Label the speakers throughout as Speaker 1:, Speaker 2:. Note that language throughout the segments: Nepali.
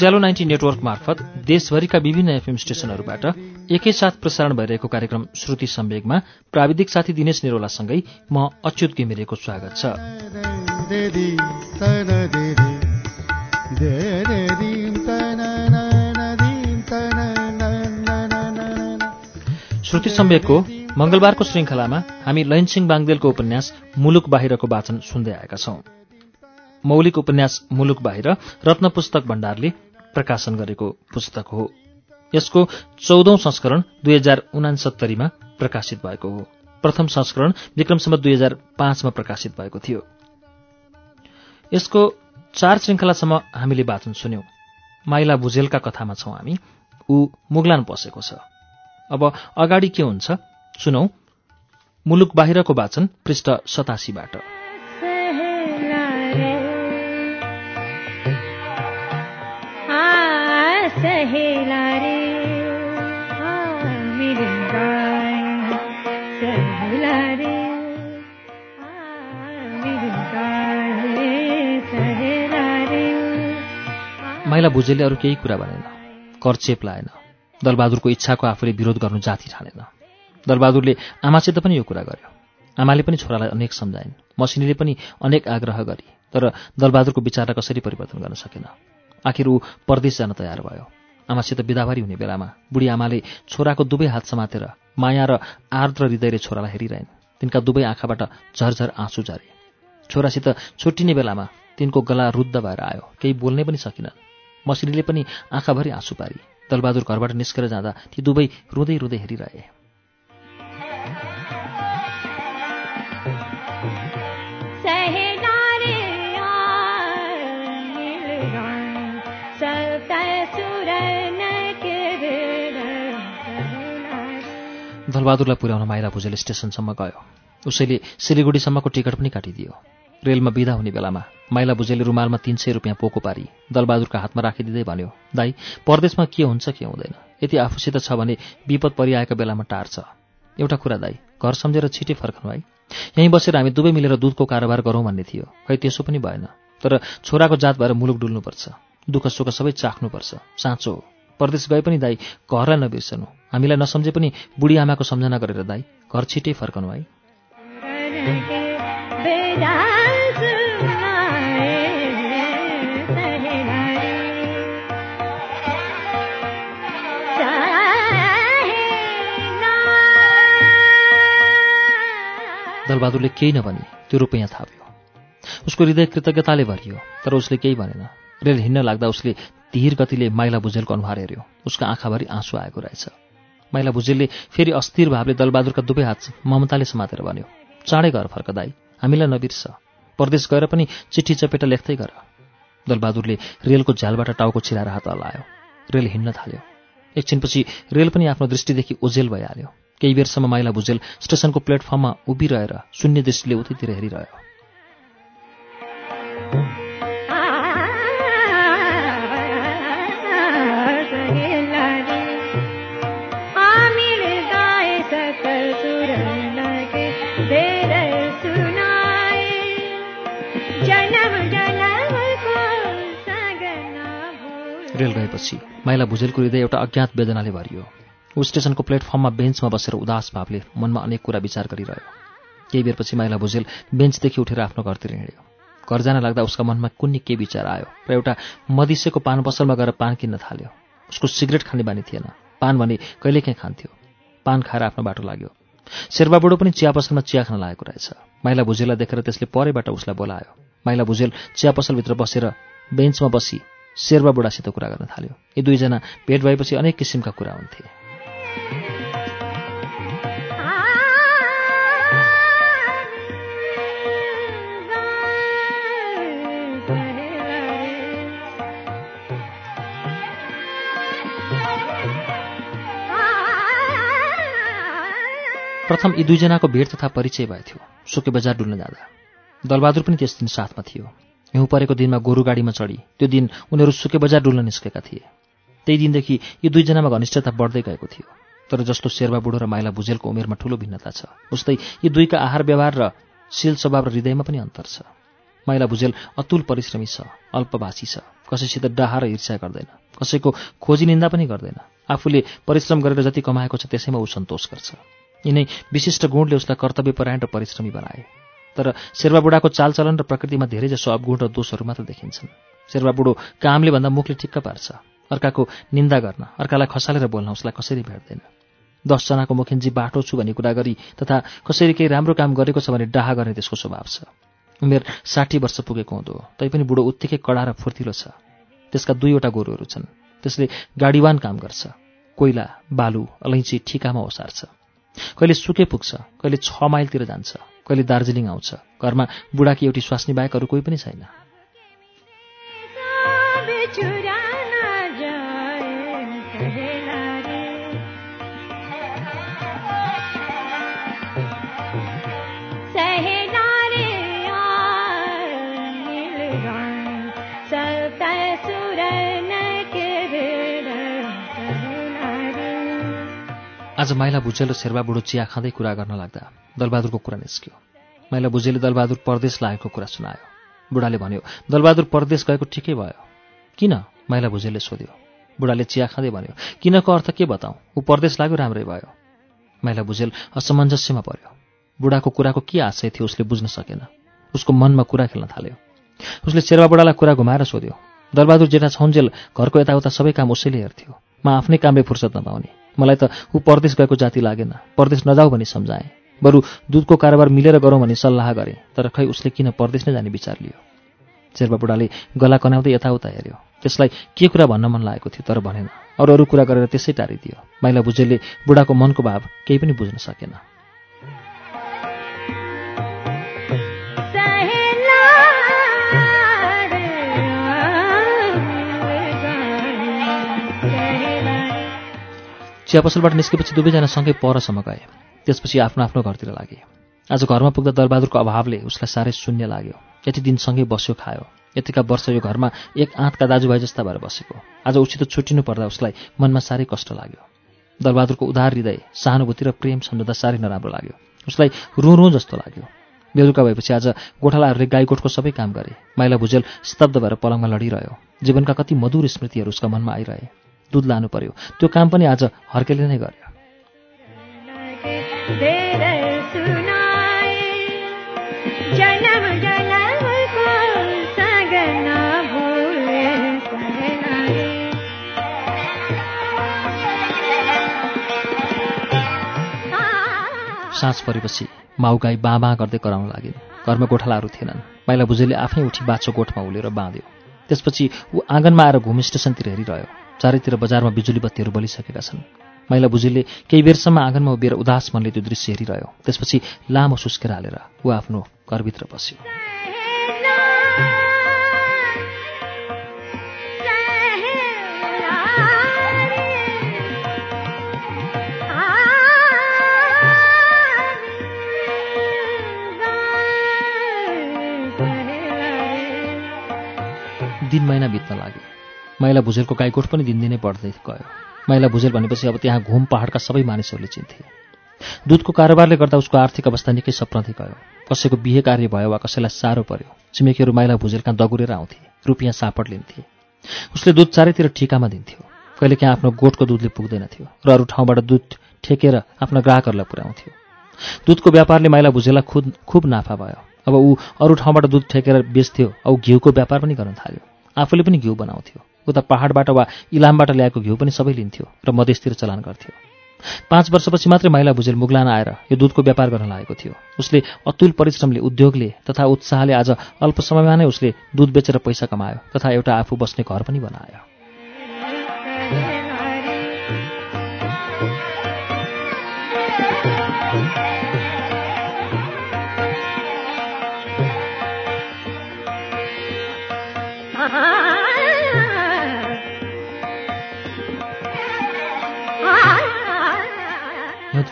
Speaker 1: उज्यालो नाइन्टी नेटवर्क मार्फत देशभरिका विभिन्न एफएम स्टेशनहरूबाट एकैसाथ प्रसारण भइरहेको कार्यक्रम श्रुति सम्वेगमा प्राविधिक साथी दिनेश निरोलासँगै म अच्युत घिमिरेको स्वागत छ। श्रुति सम्वेकको मंगलबारको श्रृङ्खलामा हामी लैनसिंह बाङ्देलको उपन्यास मुलुक बाहिरको वाचन सुन्दै आएका छौं। मौलिक उपन्यास मुलुक बाहिर रत्न पुस्तक भण्डारले प्रकाशन गरेको पुस्तक हो। यसको चौधौं संस्करण दुई हजार उनासत्तरीमा प्रकाशित भएको हो। प्रथम संस्करण विक्रमसम्म दुई हजार पाँचमा प्रकाशित भएको थियो। यसको चार श्रृङ्खलासम्म हामीले वाचन सुन्यौं। माइला भुजेलका कथामा छौं हामी। ऊ मुगलान पसेको छ। अब अगाडि के हुन्छ? सुनौ। मुलुक बाहिरको वाचन पृष्ठ सतासीबाट। माइला भुजेलले अरू केही कुरा भनेन करचेप लाएन दलबहादुरको इच्छाको आफूले विरोध गर्नु जाति ठानेन। दलबहादुरले आमासित पनि यो कुरा गर्यो। आमाले पनि छोरालाई अनेक सम्झाइन्। मसिनीले पनि अनेक आग्रह गरी तर दलबहादुरको विचारलाई कसरी परिवर्तन गर्न सकेन? आखिर ऊ परदेश जान तयार भयो। आमासित बिदावारी हुने बेलामा बुढी आमाले छोराको दुवै हात समातेर माया र आर्द्र हृदयले छोरालाई हेरिरहेन्। तिनका दुवै आँखाबाट झरझर आँसु झरे। छोरासित छुट्टिने बेलामा तिनको गला रुद्ध भएर आयो। केही बोल्नै पनि सकिनन्। मसिनीले पनि आँखाभरि आँसु पारी। दलबहादुर घरबाट निस्केर जाँदा ती दुवै रुँदै रुँदै हेरिरहे। दलबहादुरलाई पुर्याउन माइला भुजेल स्टेसनसम्म गयो। उसैले सिलिगुडीसम्मको टिकट पनि काटिदियो। रेलमा बिदा हुने बेलामा माइला भुजेले रुमालमा तिन सय रुपियाँ पोको पारी दलबहादुरका हातमा राखिदिँदै भन्यो दाई परदेशमा के हुन्छ के हुँदैन? यति आफूसित छ भने विपद परिआएको बेलामा टार्छ एउटा कुरा दाई घर सम्झेर छिटै फर्कनु है। यहीँ बसेर हामी दुवै मिलेर दुधको कारोबार गरौँ भन्ने थियो। खै त्यसो पनि भएन। तर छोराको जात भएर मुलुक डुल्नुपर्छ। दुःख सुख सबै चाख्नुपर्छ। साँचो हो। परदेश गए पनि दाई घरलाई नबिर्सनु। हामीलाई नसम्झे पनि बुढी आमाको सम्झना गरेर दाई घर छिटै फर्कनु है। दलबहादुरले केही नभनी त्यो रुपियाँ थाप्यो। उसको हृदय कृतज्ञताले भरियो तर उसले केही भनेन। रेल हिँड्न लाग्दा उसले धीर गतिले माइला भुजेलको अनुहार हेऱ्यो। उसको आँखाभरि आँसु आएको रहेछ। माइला भुजेलले फेरि अस्थिर भावले दलबहादुरका दुवै हात ममताले समातेर भन्यो चाँडै घर फर्कदाई हामीलाई नबिर्स। परदेश गएर पनि चिठी चपेटा लेख्दै गर। दलबहादुरले रेलको झ्यालबाट टाउको छिराएर हात हल्लायो। रेल हिँड्न थाल्यो। एकछिनपछि रेल पनि आफ्नो दृष्टिदेखि ओझेल भइहाल्यो। केही बेरसम्म माइला भुजेल स्टेसनको प्लेटफर्ममा उभिरहेर शून्य दृष्टिले उतैतिर हेरिरह्यो। माइला भुजेलको हृदय एउटा अज्ञात वेदनाले भरियो। ऊ स्टेसनको प्लेटफर्ममा बेन्चमा बसेर उदास भावले मनमा अनेक कुरा विचार गरिरह्यो। केही बेरपछि माइला भुजेल बेन्चदेखि उठेर आफ्नो घरतिर हिँड्यो। घर जान लाग्दा उसका मनमा कुन्नी के विचार आयो र एउटा मदिसेको पान पसलमा गएर पान किन्न थाल्यो। उसको सिगरेट खाने बानी थिएन। पान भने कहिलेकाहीँ खान्थ्यो। पान खाएर आफ्नो बाटो लाग्यो। शेर्पा बुढो पनि चिया पसलमा चिया खान लागेको रहेछ। माइला भुजेललाई देखेर त्यसले परैबाट उसलाई बोलायो। माइला भुजेल चिया पसलभित्र बसेर बेन्चमा बसी शेर्पा बुढासित कुरा गर्न थाल्यो। यी दुईजना भेट भएपछि अनेक किसिमका कुरा हुन्थे। प्रथम यी दुईजनाको भेट तथा परिचय भएथ्यो सुके बजार डुल्न जाँदा। दलबहादुर पनि त्यस दिन साथमा थियो। हिउँ परेको दिनमा गोरु गाडीमा चढी। त्यो दिन उनीहरू सुके बजार डुल्न निस्केका थिए। त्यही दिनदेखि यी दुईजनामा घनिष्ठता बढ्दै गएको थियो। तर जस्तो शेर्वा बुढो र माइला भुजेलको उमेरमा ठूलो भिन्नता छ उस्तै यी दुईका आहार व्यवहार र शील स्वभाव र हृदयमा पनि अन्तर छ। माइला भुजेल अतुल परिश्रमी छ अल्पभाषी छ कसैसित डाहा र ईर्ष्या गर्दैन कसैको खोजी निन्दा पनि गर्दैन। आफूले परिश्रम गरेर जति कमाएको छ त्यसैमा ऊ सन्तोष गर्छ यिनै विशिष्ट गुणले उसलाई कर्तव्यपरायण र परिश्रमी बनाए। तर शेर्वा बुढाको चालचलन र प्रकृतिमा धेरैजसो अवगुण र दोषहरू मात्र देखिन्छन्। शेर्वा बुढो कामले भन्दा मुखले ठिक्क पार्छ। अर्काको निन्दा गर्न अर्कालाई खसालेर बोल्न उसलाई कसरी भेट्दैन? दसजनाको मुखिन्जी बाटो छु भन्ने कुरा गरी तथा कसरी केही राम्रो काम गरेको छ भने डाहा गर्ने त्यसको स्वभाव छ। उमेर साठी वर्ष पुगेको हुँदो तैपनि बुढो उत्तिकै कडा र फुर्तिलो छ। त्यसका दुईवटा गोरुहरू छन्। त्यसले गाडीवान काम गर्छ। कोइला बालु अलैँची ठिकामा ओसार्छ। कहिले सुके पुग्छ कहिले छ माइलतिर जान्छ कहिले दार्जिलिङ आउँछ। घरमा बुढाकी एउटी स्वास्नी बाहेक अरू कोही पनि छैन। आज माइला भुजेल र शेर्वा बुढो चिया खाँदै कुरा गर्न लाग्दा दलबहादुरको कुरा निस्क्यो। माइला भुजेले दलबहादुर परदेश लागेको कुरा सुनायो। बुढाले भन्यो दलबहादुर परदेश गएको ठिकै भयो। किन? माइला भुजेलले सोध्यो। बुढाले चिया खाँदै भन्यो किनको अर्थ के बताउँ ऊ परदेश लाग्यो राम्रै भयो। माइला भुजेल असमञ्जस्यमा पर्यो बुढाको कुराको के आशय थियो उसले बुझ्न सकेन। उसको मनमा कुरा खेल्न थाल्यो। उसले शेर्वा बुढालाई कुरा घुमाएर सोध्यो दलबहादुर जेठा छौन्जेल घरको यताउता सबै काम उसैले हेर्थ्यो। म आफ्नै कामले फुर्सद नपाउने मलाई त ऊ परदेश गएको जाति लागेन। परदेश नजाऊ भनी सम्झाएँ। बरु दुधको कारोबार मिलेर गरौँ भनी सल्लाह गरेँ तर खै उसले किन परदेश नै जाने विचार लियो? शेर्पा बुढाले गला कनाउँदै यताउता हेऱ्यो। त्यसलाई के कुरा भन्न मन लागेको थियो तर भनेन। अरू अरू कुरा गरेर त्यसै टारिदियो। माइला भुजेलले बुढाको मनको भाव केही पनि बुझ्न सकेन। चिया पसलबाट निस्केपछि दुवैजना सँगै परसम्म गए। त्यसपछि आफ्नो आफ्नो घरतिर लागे। आज घरमा पुग्दा दलबहादुरको अभावले उसलाई साह्रै शून्य लाग्यो। यति दिन सँगै बस्यो खायो। यतिका वर्ष यो घरमा एक आँतका दाजुभाइ जस्ता भएर बसेको। आज उसित छुट्टिनु पर्दा उसलाई मनमा साह्रै कष्ट लाग्यो। दलबहादुरको उधार हृदय सहानुभूति र प्रेम सम्झौता साह्रै नराम्रो लाग्यो। उसलाई रुँ रुँ जस्तो लाग्यो। बेलुका भएपछि आज गोठालाहरूले गाईगोठको सबै काम गरे। माइला भुजेल स्तब्ध भएर पलङमा लडिरह्यो। जीवनका कति मधुर स्मृतिहरू उसका मनमा आइरहे। दुध लानु पर्यो। त्यो काम पनि आज हर्केले नै गर्यो। साँझ परेपछि माउ गाई बाँ बाँ गर्दै कराउन लागिन्। घरमा गोठालाहरू थिएनन्। माइला भुजेले आफै उठी बाछो गोठमा उलेर बाँध्यो। त्यसपछि ऊ आँगनमा आएर घुम स्टेसनतिर हेरिरह्यो। चारैतिर बजारमा बिजुली बत्तीहरू बलिसकेका छन्। माइला बुझीले केही बेरसम्म आँगनमा उभिएर उदास मनले त्यो दृश्य हेरिरह्यो। त्यसपछि लामो सुस्केर हालेर ऊ आफ्नो घरभित्र बस्यो। दिन महिना बित्न लाग्यो। माइला भुजेलको गाईकोठ पनि दिनदिनै बढ्दै गयो। माइला भुजेल भनेपछि अब त्यहाँ घुम पहाडका सबै मानिसहरूले चिन्थे। दुधको कारोबारले गर्दा उसको आर्थिक अवस्था निकै सप्रँदै गयो। कसैको बिहे कार्य भयो वा कसैलाई साह्रो पर्यो छिमेकीहरू माइला भुजेलका दगुरेर आउँथे रुपियाँ सापट लिन्थे। उसले दुध चारैतिर ठिकामा दिन्थ्यो। कहिलेकाहीँ आफ्नो गोठको दुधले पुग्दैनथ्यो र अरू ठाउँबाट दुध ठेकेर आफ्ना ग्राहकहरूलाई पुर्याउँथ्यो। दुधको व्यापारले माइला भुजेललाई खुद खुब नाफा भयो। अब ऊ अरू ठाउँबाट दुध ठेकेर बेच्थ्यो औ घिउको व्यापार पनि गर्न थाल्यो। आफूले पनि घिउ बनाउँथ्यो। उता पहाडबाट वा इलामबाट ल्याएको घिउ पनि सबै लिन्थ्यो र मधेसतिर चलान गर्थ्यो। पाँच वर्षपछि मात्रै महिला भुजेल मुगलान आएर यो दुधको व्यापार गर्न लागेको थियो। उसले अतुल परिश्रमले उद्योगले तथा उत्साहले आज अल्प समयमा नै उसले दुध बेचेर पैसा कमायो तथा एउटा आफू बस्ने घर पनि बनायो।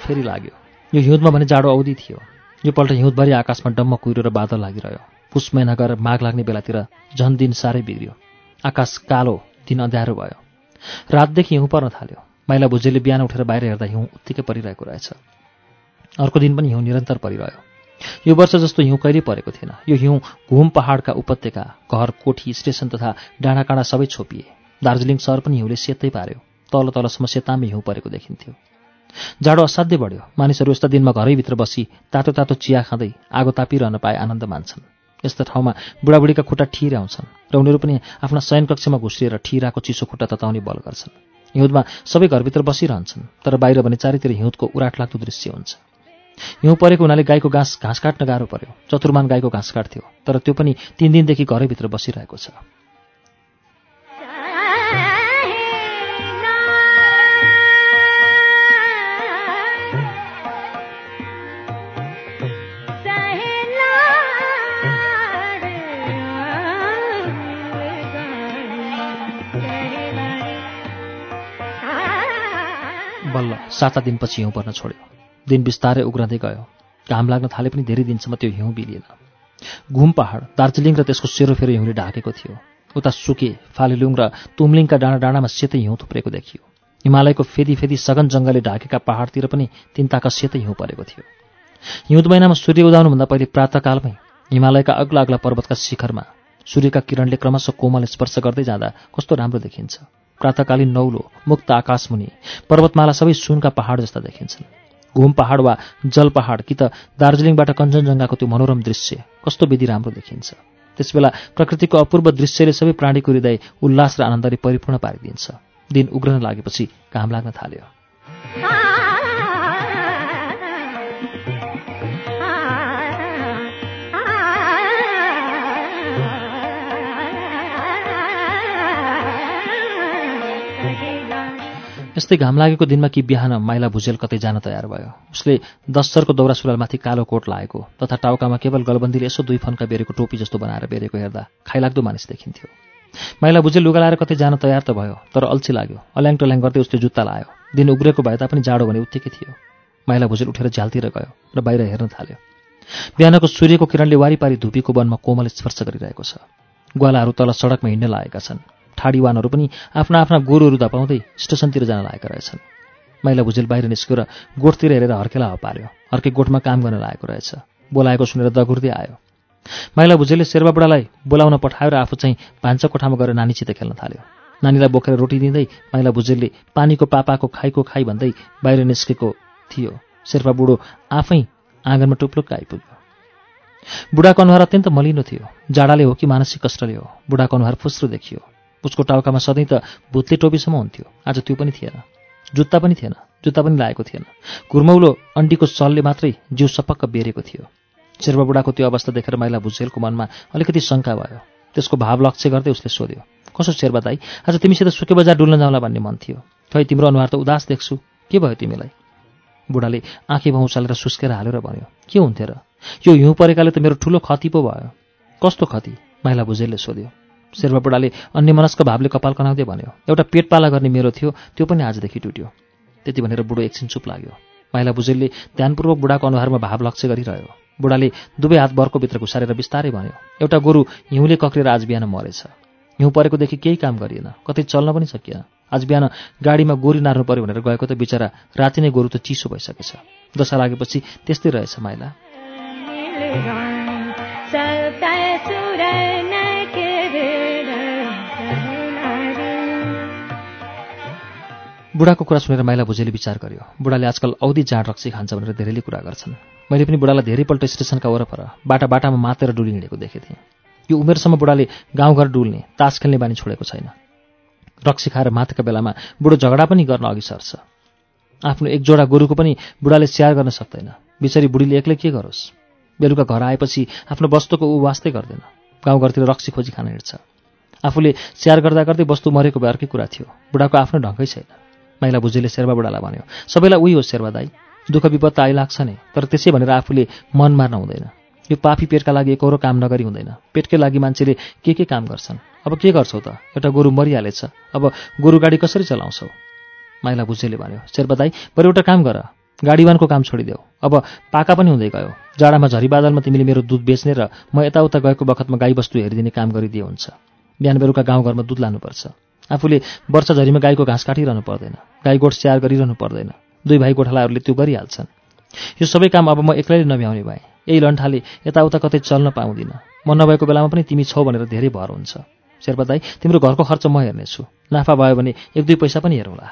Speaker 1: फेरि लाग्यो। यो हिउँदमा भने जाडो औधी थियो। यो पल्ट हिउँदभरि आकाशमा डम्म कुहिरो र बादल लागिरह्यो। पुष महिना गएर माघ लाग्ने बेलातिर झन् दिन साह्रै बिग्रियो। आकाश कालो दिन अँध्यारो भयो। रातदेखि हिउँ पर्न थाल्यो। माइला भुजेले बिहान उठेर बाहिर हेर्दा हिउँ उत्तिकै परिरहेको रहेछ। अर्को दिन पनि हिउँ निरन्तर परिरह्यो। यो वर्ष जस्तो हिउँ कहिल्यै परेको थिएन। यो हिउँ घुम पहाडका उपत्यका घर कोठी स्टेसन तथा डाँडाकाँडा सबै छोपिए। दार्जिलिङ सहर पनि हिउँले सेतै पार्यो। तल तलसम्म सेतामै हिउँ परेको देखिन्थ्यो। जाडो असाध्य बढ्यो। मानिसहरू यस्ता दिनमा घरैभित्र बसी तातो तातो चिया खाँदै आगो तापिरहन पाए आनन्द मान्छन्। यस्ता ठाउँमा बुढाबुढीका खुट्टा ठिर आउँछन् र उनीहरू पनि आफ्ना शयनकक्षमा घुस्रिएर ठिराको चिसो खुट्टा तताउने बल गर्छन्। हिउँदमा सबै घरभित्र बसिरहन्छन् तर बाहिर भने चारैतिर हिउँदको उराट लाग्दो दृश्य हुन्छ। हिउँ परेको हुनाले गाईको घाँस घाँस काट्न गाह्रो पर्यो। चतुर्मान गाईको घाँस काट्थ्यो तर त्यो पनि तिन दिनदेखि घरैभित्र बसिरहेको छ। साता दिनपछि हिउँ पर्न छोड्यो। दिन बिस्तारै उग्रँदै गयो। घाम लाग्न थाले पनि धेरै दिनसम्म त्यो हिउँ बिलिएन। घुम पहाड दार्जिलिङ र त्यसको सेरोफेरो हिउँले ढाकेको थियो। उता सुके फालिलुङ र तुमलिङका डाँडा डाँडामा सेतै हिउँ थुप्रेको देखियो। हिमालयको फेदी फेदी सघन जङ्गलले ढाकेका पहाडतिर पनि तिनताका सेतै हिउँ परेको थियो। हिउँद महिनामा सूर्य उदाउनुभन्दा पहिले प्रातकालमै हिमालयका अग्ला अग्ला पर्वतका शिखरमा सूर्यका किरणले क्रमशः कोमल स्पर्श गर्दै जाँदा कस्तो राम्रो देखिन्छ। प्रातकालीन नौलो मुक्त आकाशमुनि पर्वतमाला सबै सुनका पहाड जस्ता देखिन्छन्। घुम पहाड वा जल पहाड कि त दार्जिलिङबाट कञ्चनजङ्घाको त्यो मनोरम दृश्य कस्तो विधि राम्रो देखिन्छ। त्यसबेला प्रकृतिको अपूर्व दृश्यले सबै प्राणीको हृदय उल्लास र आनन्दले परिपूर्ण पारिदिन्छ। दिन उग्रन लागेपछि घाम लाग्न थाल्यो। यस्तै घाम लागेको दिनमा कि बिहान माइला भुजेल कतै जान तयार भयो। उसले दशरको दौरा सुरुवालमाथि कालो कोट लागेको तथा टाउकामा केवल गलबन्दीले यसो दुई फन्का बेरेको टोपी जस्तो बनाएर बेरेको हेर्दा खाइलाग्दो मानिस देखिन्थ्यो। माइला भुजेल लुगा लाएर कतै जान तयार त भयो तर अल्छी लाग्यो। अल्याङ टल्याङ गर्दै उसले जुत्ता लायो। दिन उग्रेको भए तापनि जाडो भने उत्तिकै थियो। माइला भुजेल उठेर झ्यालतिर गयो र बाहिर हेर्न थाल्यो। बिहानको सूर्यको किरणले वारिपारी धुपीको वनमा कोमल स्पर्श गरिरहेको छ। ग्वालाहरू तल सडकमा हिँड्न लागेका छन्। ठाडीवानहरू पनि आफ्ना आफ्ना गोरुहरू धपाउँदै स्टेसनतिर जान लागेका रहेछन्। मैला भुजेल बाहिर निस्क्यो र गोठतिर हेरेर हर्केला पार्यो। अर्कै गोठमा काम गर्न लागेको रहेछ। बोलाएको सुनेर दगुर्दै आयो। माइला भुजेलले शेर्वा बुढालाई बोलाउन पठायो र आफू चाहिँ भान्सा कोठामा गएर नानीसित खेल्न थाल्यो। नानीलाई बोकेर रोटी दिँदै माइला भुजेलले पानीको पापाको खाइको खाइ भन्दै बाहिर निस्केको थियो। शेर्पा बुढो आफै आँगनमा टुप्लुक्क आइपुग्यो। बुढाको अनुहार अत्यन्त मलिनो थियो। जाडाले हो कि मानसिक कष्टले हो बुढाको अनुहार फुस्रो देखियो। उसको टाउकामा सधैँ त भुत्ले टोपीसम्म हुन्थ्यो। आज त्यो पनि थिएन। जुत्ता पनि थिएन। जुत्ता पनि लागेको थिएन। घुर्मौलो अन्डीको सलले मात्रै जिउ सपक्क बेरेको थियो। शेर्पा बुढाको त्यो अवस्था देखेर माइला भुजेलको मनमा अलिकति शङ्का भयो। त्यसको भाव लक्ष्य गर्दै उसले सोध्यो कसो शेर्पा दाई? आज तिमीसित सुके बजार डुल्न जाउँला भन्ने मन थियो। खै तिम्रो अनुहार त उदास देख्छु। के भयो तिमीलाई? बुढाले आँखी भाउ सुस्केर हालेर भन्यो के हुन्थ्यो र? यो हिउँ परेकाले त मेरो ठुलो खती पो भयो। कस्तो खती? माइला भुजेलले सोध्यो शेर्पा बुढाले अन्य मनस्क भावले कपाल कनाउँदै भन्यो एउटा पेटपाला गर्ने मेरो थियो त्यो पनि आजदेखि टुट्यो त्यति भनेर बुढो एकछिन चुप लाग्यो। माइला भुजेलले ध्यानपूर्वक बुढाको अनुहारमा भाव लक्ष्य गरिरह्यो। बुढाले दुवै हात बर्को भित्र घुसारेर बिस्तारै भन्यो एउटा गोरु हिउँले कक्रिएर आज बिहान मरेछ। हिउँ परेकोदेखि केही काम गरिएन कतै चल्न पनि सकिएन। आज बिहान गाडीमा गोरी नार्नु पऱ्यो भनेर गएको त बिचरा राति नै गोरु त चिसो भइसकेछ। दशा लागेपछि त्यस्तै रहेछ माइला। बुढाको कुरा सुनेर माइला भुजेले विचार गर्यो। बुढाले आजकल औधी जाँड रक्सी खान्छ भनेर धेरैले कुरा गर्छन्। मैले पनि बुढालाई धेरैपल्ट स्टेसनका वरपर बाटा बाटामा मातेर डुली हिँडेको देखेको थिएँ यो उमेरसम्म बुढाले गाउँघर डुल्ने तास खेल्ने बानी छोडेको छैन। रक्सी खाएर मातेका बेलामा बुढो झगडा पनि गर्न अघि सर्छ। आफ्नो एक जोडा गोरुको पनि बुढाले स्याहार गर्न सक्दैन। बिचरी बुढीले एक्लै के गरोस्? बेलुका घर आएपछि आफ्नो वस्तुको ऊ वास्तै गर्दैन। गाउँघरतिर रक्सी खोजी खान हिँड्छ। आफूले स्याहार गर्दा गर्दै वस्तु मरेको भए अर्कै कुरा थियो। बुढाको आफ्नो ढङ्गै छैन। माइला भुजेले शेर्वा बुढालाई भन्यो सबैलाई उही हो शेर्वा दाई। दुःख विपद आइलाग्छ नै तर त्यसै भनेर आफूले मन मार्न हुँदैन। यो पापी पेटका लागि एकरो काम नगरी हुँदैन। पेटकै लागि मान्छेले के के काम गर्छन्? अब के गर्छौ त? एउटा गोरु मरिहालेछ। अब गोरु गाडी कसरी चलाउँछौ? माइला भुजेले भन्यो शेर्वा दाई बरु एउटा काम गर। गाडीवानको काम छोडिदेऊ। अब पाका पनि हुँदै गयो। जाडामा झरीबादलमा तिमीले मेरो दुध बेच्ने र म यताउता गएको बखतमा गाईबस्तु हेरिदिने काम गरिदिए हुन्छ। बिहान बेलुका गाउँघरमा दुध लानुपर्छ। आफूले वर्षझरीमा गाईको घाँस काटिरहनु पर्दैन। गाई गोठ स्याहार गरिरहनु पर्दैन। दुई भाइ गोठालाहरूले त्यो गरिहाल्छन्। यो सबै काम अब म एक्लैले नभ्याउने भएँ। यही लन्ठाले यताउता कतै चल्न पाउँदिन। म नभएको बेलामा पनि तिमी छौ भनेर धेरै भर हुन्छ। शेर्पा दाई तिम्रो घरको खर्च म हेर्नेछु। नाफा भयो भने एक दुई पैसा पनि हेरौँला।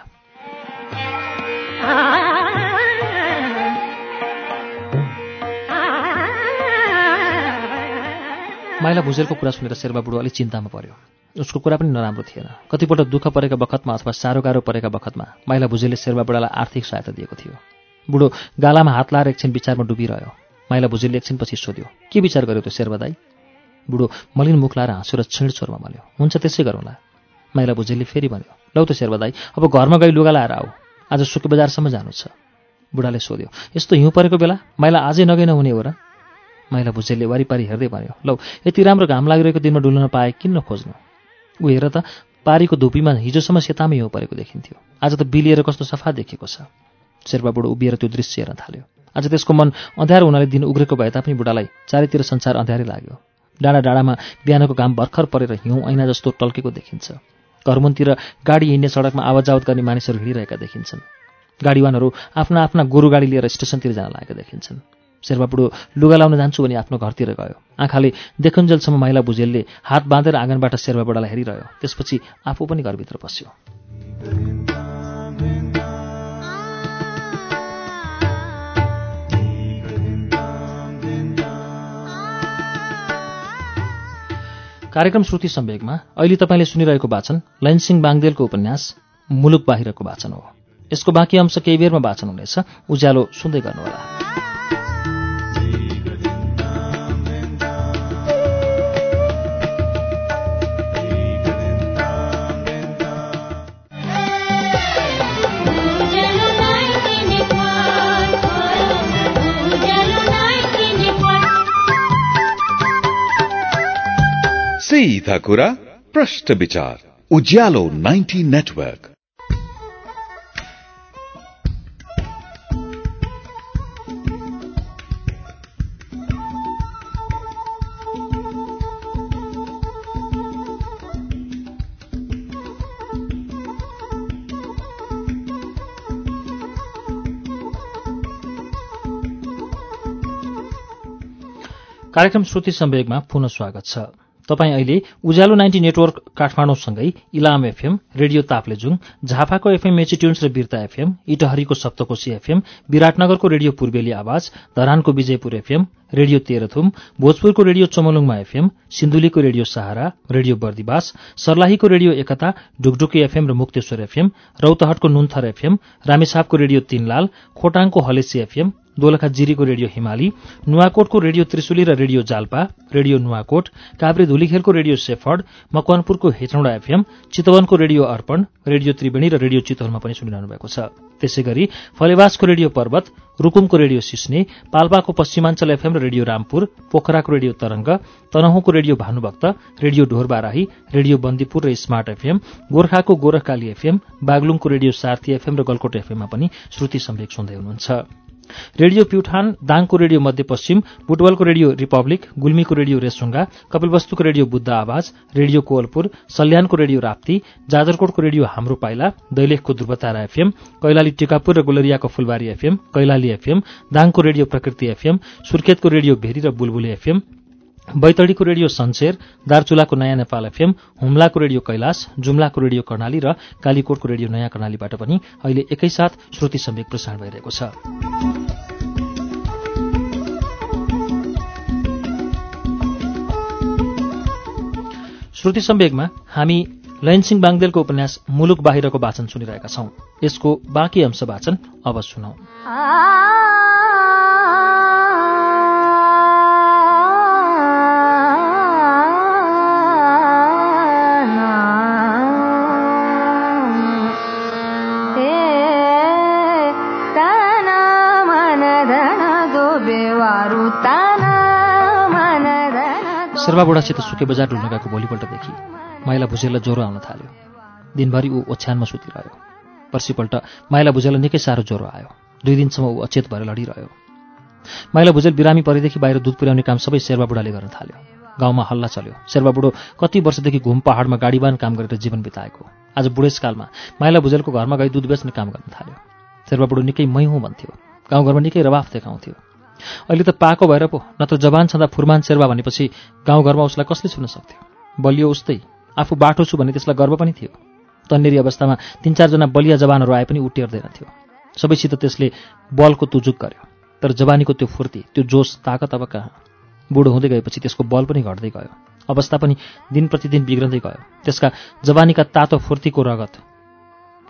Speaker 1: माइला भुजेलको कुरा सुनेर शेर्पा बुढो अलिक चिन्तामा पर्यो। उसको कुरा पनि नराम्रो थिएन। कतिपल्ट दुःख परेका बखतमा अथवा साह्रो गाह्रो परेका बखतमा माइला भुजेलले शेर्पा बुढालाई आर्थिक सहायता दिएको थियो। बुढो गालामा हात लाएर एकछिन विचारमा डुबिरह्यो। माइला भुजेलले एकछिनपछि सोध्यो के विचार गर्यो त्यो शेर्पा दाई? बुढो मलिन मुख लाएर हाँसो र छिँड छोरमा मल्यो हुन्छ त्यसै गरौँला माइला भुजेलले फेरि भन्यो लौ त शेर्पा दाई अब घरमा गई लुगा लाएर आऊ। आज सुके बजारसम्म जानु छ। बुढाले सोध्यो यस्तो हिउँ परेको बेला? माइला अझै नगै नहुने हो र? माइला भुजेलले वारिपारी हेर्दै भन्यो लौ यति राम्रो घाम लागिरहेको दिनमा डुल्न पाए किन खोज्नु? ऊ हेर त पारीको धुपीमा हिजोसम्म सेतामै हिउँ परेको देखिन्थ्यो। आज त बिलिएर कस्तो सफा देखेको छ। शेर्पा बुढो उभिएर त्यो दृश्य हेर्न थाल्यो। आज त्यसको मन अँध्यारो हुनाले दिन उग्रेको भए तापनि बुढालाई चारैतिर संसार अँध्यारै लाग्यो। डाँडा डाँडामा बिहानको घाम भर्खर परेर हिउँ ऐना जस्तो टल्केको देखिन्छ। घरमुनतिर गाडी हिँड्ने सडकमा आवाजावत गर्ने मानिसहरू हिँडिरहेका देखिन्छन्। गाडीवानहरू आफ्ना आफ्ना गोरु गाडी लिएर स्टेसनतिर जान लागेका देखिन्छन्। शेर्पा लुगा लाउन जान्छु भने आफ्नो घरतिर गयो। आँखाले देखुन्जेलसम्म माइला भुजेलले हात बाँधेर आँगनबाट शेर्पा बुढालाई हेरिरह्यो। त्यसपछि आफू पनि घरभित्र पस्यो। कार्यक्रम श्रुति सम्वेकमा अहिले तपाईँले सुनिरहेको वाचन लैनसिंह बाङदेलको उपन्यास मुलुक बाहिरको वाचन हो। यसको बाँकी अंश केही बेरमा वाचन हुनेछ। उज्यालो सुन्दै गर्नुहोला।
Speaker 2: सीधा कुरा प्रश्न विचार उज्यालो 90 नेटवर्क।
Speaker 1: कार्यक्रम श्रुति सम्वेगमा पुनः स्वागत छ। तपाईँ अहिले उज्यालो नाइन्टी नेटवर्क काठमाडौँसँगै इलाम एफएम रेडियो ताप्लेजुङ झापाको एफएम मेचिट्युन्स र बिर्ता एफएम इटहरीको सप्तकोशी एफएम विराटनगरको रेडियो पूर्वेली आवाज धरानको विजयपुर एफएम रेडियो तेह्रथुम भोजपुरको रेडियो चमलुङमा एफएम सिन्धुलीको रेडियो सहारा रेडियो बर्दिवास सर्लाहीको रेडियो एकता ढुकढुकी एफएम र मुक्तेश्वर एफएम रौतहटको नुन्थर एफएम रामेछापको रेडियो तीनलाल खोटाङको हलेसी एफएम दोलखा जिरीको रेडियो हिमाली नुवाकोटको रेडियो त्रिशुली र radio Jalpa radio Nuwakot Kavre धुलीखेलको radio shepherd मकवानपुरको हेटौँडा एफएम चितवनको रेडियो अर्पण रेडियो त्रिवेणी र रेडियो चितवनमा पनि सुनिरहनु भएको छ। त्यसै गरी फलेवासको रेडियो पर्वत रुकुमको रेडियो सिस्ने पाल्पाको पश्चिमाञ्चल एफएम र रेडियो रामपुर पोखराको radio Tarang तनहुँको radio Bhanubhakta radio Dhorbarahi radio Bandipur र स्मार्ट एफएम गोर्खाको गोरखकाली एफएम बागलुङको रेडियो सार्थी एफएम र गलकोट एफएममा पनि श्रुति सम्वेक सुन्दै हुनुहुन्छ। रेडियो प्युठान दाङको रेडियो मध्यपश्चिम बुटवलको रेडियो रिपब्लिक गुल्मीको रेडियो रेसुङ्गा कपिलवस्तुको रेडियो बुद्ध आवाज रेडियो कोवलपुर सल्यानको रेडियो राप्ती जाजरकोटको रेडियो हाम्रो पाइला दैलेखको ध्रुवतारा एफएम कैलाली टिकापुर र गुलरियाको फुलबारी एफएम कैलाली एफएम दाङको रेडियो प्रकृति एफएम सुर्खेतको रेडियो भेरी र बुलबुले एफएम बैतडीको रेडियो सन्सेर दार्चुलाको नयाँ नेपाल एफएम हुम्लाको रेडियो कैलाश जुम्लाको रेडियो कर्णाली र कालीकोटको रेडियो नयाँ कर्णालीबाट पनि अहिले एकैसाथ श्रुति सम्वेक प्रसारण भइरहेको छ। श्रुति सम्वेगमा हामी लयनसिंह बाङदेलको उपन्यास मुलुक बाहिरको वाचन सुनिरहेका छौं। यसको बाँकी अंश वाचन अब सुनौ। शेर्वा बुढासित सुके बजार ढुल्न गएको भोलिपल्टदेखि माइला भुजेललाई ज्वरो आउन थाल्यो। दिनभरि ऊ ओछ्यानमा सुतिरह्यो। पर्सिपल्ट माइला भुजेललाई निकै साह्रो ज्वरो आयो। दुई दिनसम्म ऊ अचेत भएर लडिरह्यो। माइला भुजेल बिरामी परेदेखि बाहिर दुध पुर्याउने काम सबै शेर्वा बुढाले गर्न थाल्यो। गाउँमा हल्ला चल्यो। शेर्वा बुढो कति वर्षदेखि घुम पहाडमा गाडीबान काम गरेर जीवन बिताएको। आज बुढेसकालमा माइला भुजेलको घरमा गई दुध बेच्ने काम गर्न थाल्यो। शेर्वा बुढो निकै मै हुँ भन्थ्यो गाउँघरमा निकै रवाफ देखाउँथ्यो। अहिले त पाएको भएर पो नत्र जवान छँदा फुरमान शेर्वा भनेपछि गाउँघरमा उसलाई कसले छुन सक्थ्यो? बलियो उस्तै आफू बाटो छु भने त्यसलाई गर्व पनि थियो। तन्नेरी अवस्थामा तिन चारजना बलिया जवानहरू आए पनि उटेर्दैनथ्यो सबैसित त्यसले बलको तुजुक गर्यो। तर जवानीको त्यो फुर्ती त्यो जोस ताकत अब कहाँ? बुढो हुँदै गएपछि त्यसको बल पनि घट्दै गयो। अवस्था पनि दिन प्रतिदिन बिग्रँदै गयो। त्यसका जवानीका तातो फुर्तीको रगत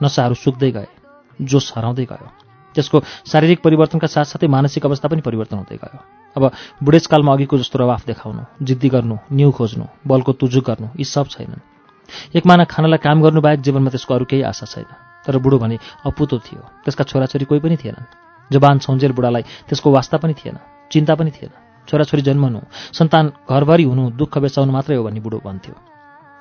Speaker 1: नसाहरू सुक्दै गए जोस हराउँदै गयो। त्यसको शारीरिक परिवर्तनका साथसाथै मानसिक अवस्था पनि परिवर्तन हुँदै गयो। अब बुढेसकालमा अघिको जस्तो रवाफ देखाउनु जिद्दी गर्नु न्यु खोज्नु बलको तुजुक गर्नु यी सब छैनन्। एकमाना खानालाई काम गर्नुबाहेक जीवनमा त्यसको अरू केही आशा छैन। तर बुढो भने अपुतो थियो। त्यसका छोराछोरी कोही पनि थिएनन्। जवान छौन्जेल बुढालाई त्यसको वास्ता पनि थिएन चिन्ता पनि थिएन। छोराछोरी जन्मनु सन्तान घरभरि हुनु दुःख बेचाउनु मात्रै हो भन्ने बुढो भन्थ्यो।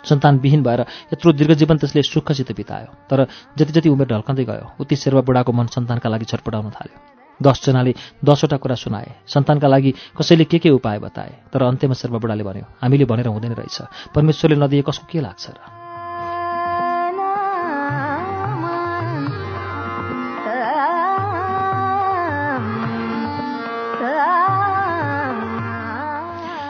Speaker 1: सन्तानविहीन भएर यत्रो दीर्घजीवन त्यसले सुखसित बितायो। तर जति जति उमेर ढल्कँदै गयो उति शेर्वा बुढाको मन सन्तानका लागि छटपटाउन थाल्यो। दसजनाले दसवटा कुरा सुनाए। सन्तानका लागि कसैले के के उपाय बताए? तर अन्त्यमा शेर्वा बुढाले भन्यो हामीले भनेर हुँदैन रहेछ। परमेश्वरले नदिए कसको के लाग्छ र?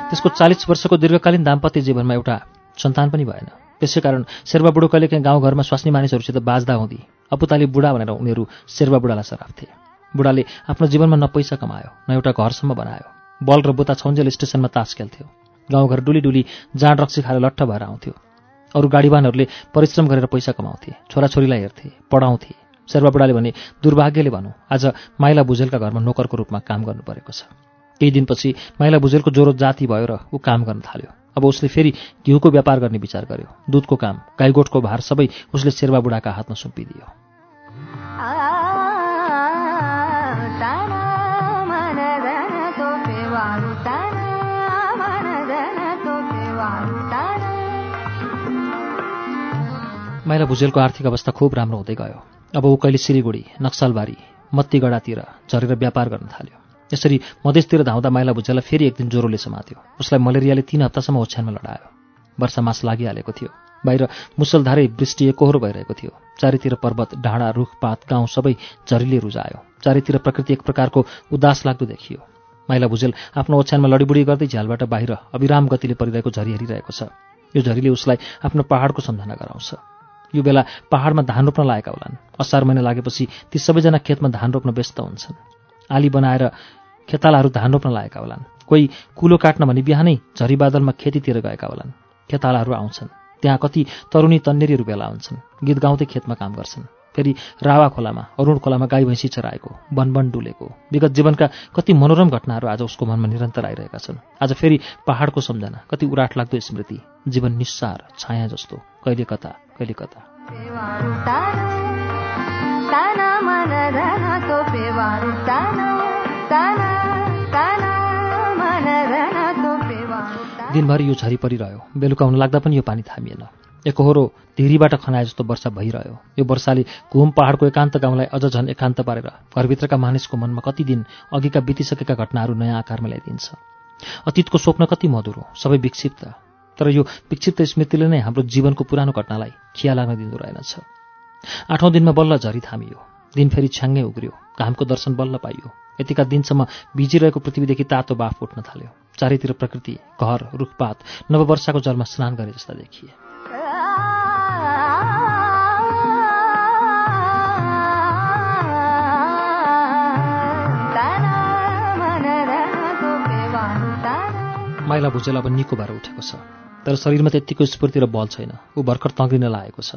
Speaker 1: त्यसको चालिस वर्षको दीर्घकालीन दाम्पत्य जीवनमा एउटा सन्तान पनि भएन। त्यसै कारण शेर्वा बुढो कहिलेकाहीँ गाउँघरमा स्वास्नी मानिसहरूसित बाँच्दा हुँदी। अपुताली बुढा भनेर उनीहरू शेर्वा बुढालाई सराप्थे बुढाले आफ्नो जीवनमा न पैसा कमायो न एउटा घरसम्म बनायो। बल र बुता छौन्जेल स्टेसनमा तास खेल्थ्यो। गाउँघर डुली डुली जाँड रक्सी खाएर लट्ठ भएर आउँथ्यो। अरू गाडीवानहरूले परिश्रम गरेर पैसा कमाउँथे छोराछोरीलाई हेर्थे पढाउँथे। शेर्वा बुढाले भने दुर्भाग्यले भनौँ आज माइला भुजेलका घरमा नोकरको रूपमा काम गर्नु परेको छ। केही दिनपछि माइला भुजेलको ज्वरो जाति भयो र ऊ काम गर्न थाल्यो। अब उसले फेरि घिउको व्यापार गर्ने विचार गर्यो। दुधको काम गाईगोठको भार सबै उसले शेर्वा बुढाका हातमा सुम्पिदियो। माइला भुजेलको आर्थिक अवस्था खुब राम्रो हुँदै गयो। अब ऊ कहिले सिलिगुडी नक्सलबारी मत्तीगढातिर झरेर व्यापार गर्न थाल्यो। यसरी मधेसतिर धाउँदा माइला भुजेललाई फेरि एक दिन ज्वरोले समात्यो। उसलाई मलेरियाले तीन हप्तासम्म ओछ्यानमा लडायो। वर्षा मास लागिहालेको थियो। बाहिर मुसलधारै वृष्टि एकोहोरो भइरहेको थियो। चारैतिर पर्वत डाँडा रुखपात गाउँ सबै झरीले रुजायो चारैतिर प्रकृति एक प्रकारको उदास लाग्दो देखियो। माइला भुजेल आफ्नो ओछ्यानमा लडीबुडी गर्दै झ्यालबाट बाहिर अविराम गतिले परिरहेको झरी हेरिरहेको छ। यो झरीले उसलाई आफ्नो पहाडको सम्झना गराउँछ। यो बेला पहाडमा धान रोप्न लागेका होलान्। असार महिना लागेपछि ती सबैजना खेतमा धान रोप्न व्यस्त हुन्छन्। आली बनाएर खेतालाहरू धान रोप्न लागेका होलान्। कोही कुलो काट्न भनी बिहानै झरी बादलमा खेतीतिर गएका होलान्। खेतालाहरू आउँछन्। त्यहाँ कति तरुणी तन्नेरीहरू भेला हुन्छन्। गीत गाउँदै खेतमा काम गर्छन्। फेरि रावा खोलामा अरुण खोलामा गाई भैँसी चराएको वनवन डुलेको। विगत जीवनका कति मनोरम घटनाहरू आज उसको मनमा निरन्तर आइरहेका छन्। आज फेरि पहाडको सम्झना कति उराट लाग्दो स्मृति। जीवन निस्सार छाया जस्तो। कहिले कता कहिले कता। दिनभरि यो झरी परिरह्यो। बेलुका हुन लाग्दा पनि यो पानी थामिएन। एकहोरो धिरीबाट खनाए जस्तो वर्षा भइरह्यो। यो वर्षाले घुम पहाडको एकान्त गाउँलाई अझ झन् एकान्त पारेर घरभित्रका मानिसको मनमा कति दिन अघिका बितिसकेका घटनाहरू नयाँ आकारमा ल्याइदिन्छ। अतीतको स्वप्न कति मधुरो सबै विक्षिप्त। तर यो विक्षिप्त स्मृतिले नै हाम्रो जीवनको पुरानो घटनालाई खिया लाग्न दिँदो रहेनछ। आठौँ दिनमा बल्ल झरी थामियो। दिन फेरि छ्याङ्गै उग्रियो। घामको दर्शन बल्ल पाइयो। यतिका दिनसम्म भिजिरहेको पृथ्वीदेखि तातो बाफ उठ्न थाल्यो। चारैतिर प्रकृति घर रुखपात नववर्षाको जलमा स्नान गरे जस्ता देखिए। माइला भुजेल अब निको भएर उठेको छ। तर शरीरमा त्यत्तिको स्फूर्ति र बल छैन। ऊ भर्खर तङ्ग्रिन लागेको छ।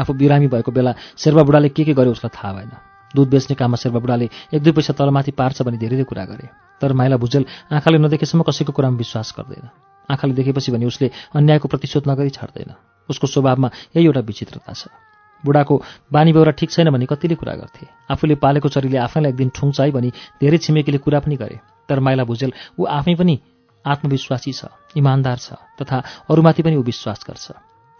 Speaker 1: आफू बिरामी भएको बेला शेर्वा बुढाले के के गर्यो उसलाई थाहा भएन। दुध बेच्ने काममा शेर्वा बुढाले एक दुई पैसा तलमाथि पार्छ भने धेरै कुरा गरे। तर माइला भुजेल आँखाले नदेखेसम्म कसैको कुरामा विश्वास गर्दैन। आँखाले देखेपछि भने उसले अन्यायको प्रतिशोध नगरी छाड्दैन। उसको स्वभावमा यही एउटा विचित्रता छ। बुढाको बानी बेहोरा ठिक छैन भने कतिले कुरा गर्थे। आफूले पालेको चरीले आफैलाई एक दिन ठुङ्छ है भनी धेरै छिमेकीले कुरा पनि गरे। तर माइला भुजेल ऊ आफै पनि आत्मविश्वासी छ इमान्दार छ तथा अरूमाथि पनि ऊ विश्वास गर्छ।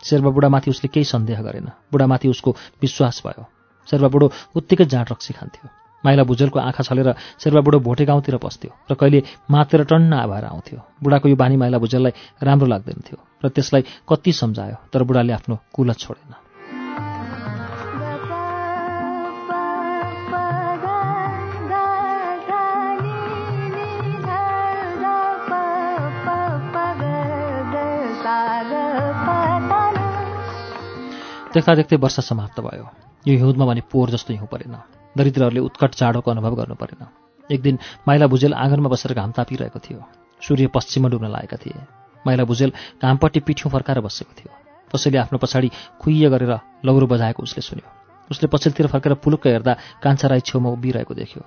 Speaker 1: शेर्वा बुढामाथि उसले केही सन्देह गरेन। बुढामाथि उसको विश्वास भयो। शेर्वा बुढो उत्तिकै जाँड रक्सी खान्थ्यो। माइला भुजेलको आँखा छलेर शेर्वा बुढो भोटे गाउँतिर पस्थ्यो र कहिले मातेर टन्न आभार आउँथ्यो। बुढाको यो बानी माइला भुजेललाई राम्रो लाग्दैन थियो र त्यसलाई कति सम्झायो तर बुढाले आफ्नो कुलत छोडेन। देख्दा देख्दै वर्ष समाप्त भयो। यो हिउँदमा भने पोहोर जस्तो हिउँ परेन। दरिद्रहरूले उत्कट चाडोको अनुभव गर्नु परेन। एक दिन माइला भुजेल आँगनमा बसेर घाम तापिरहेको थियो। सूर्य पश्चिममा डुब्न लागेका थिए। माइला भुजेल घामपट्टि पिठ्यौँ फर्काएर बसेको थियो। कसैले आफ्नो पछाडि खुइय गरेर लौरो बजाएको उसले सुन्यो। उसले पछिल्लोतिर फर्केर पुलुक्क हेर्दा कान्छा राई छेउमा उभिरहेको देख्यो।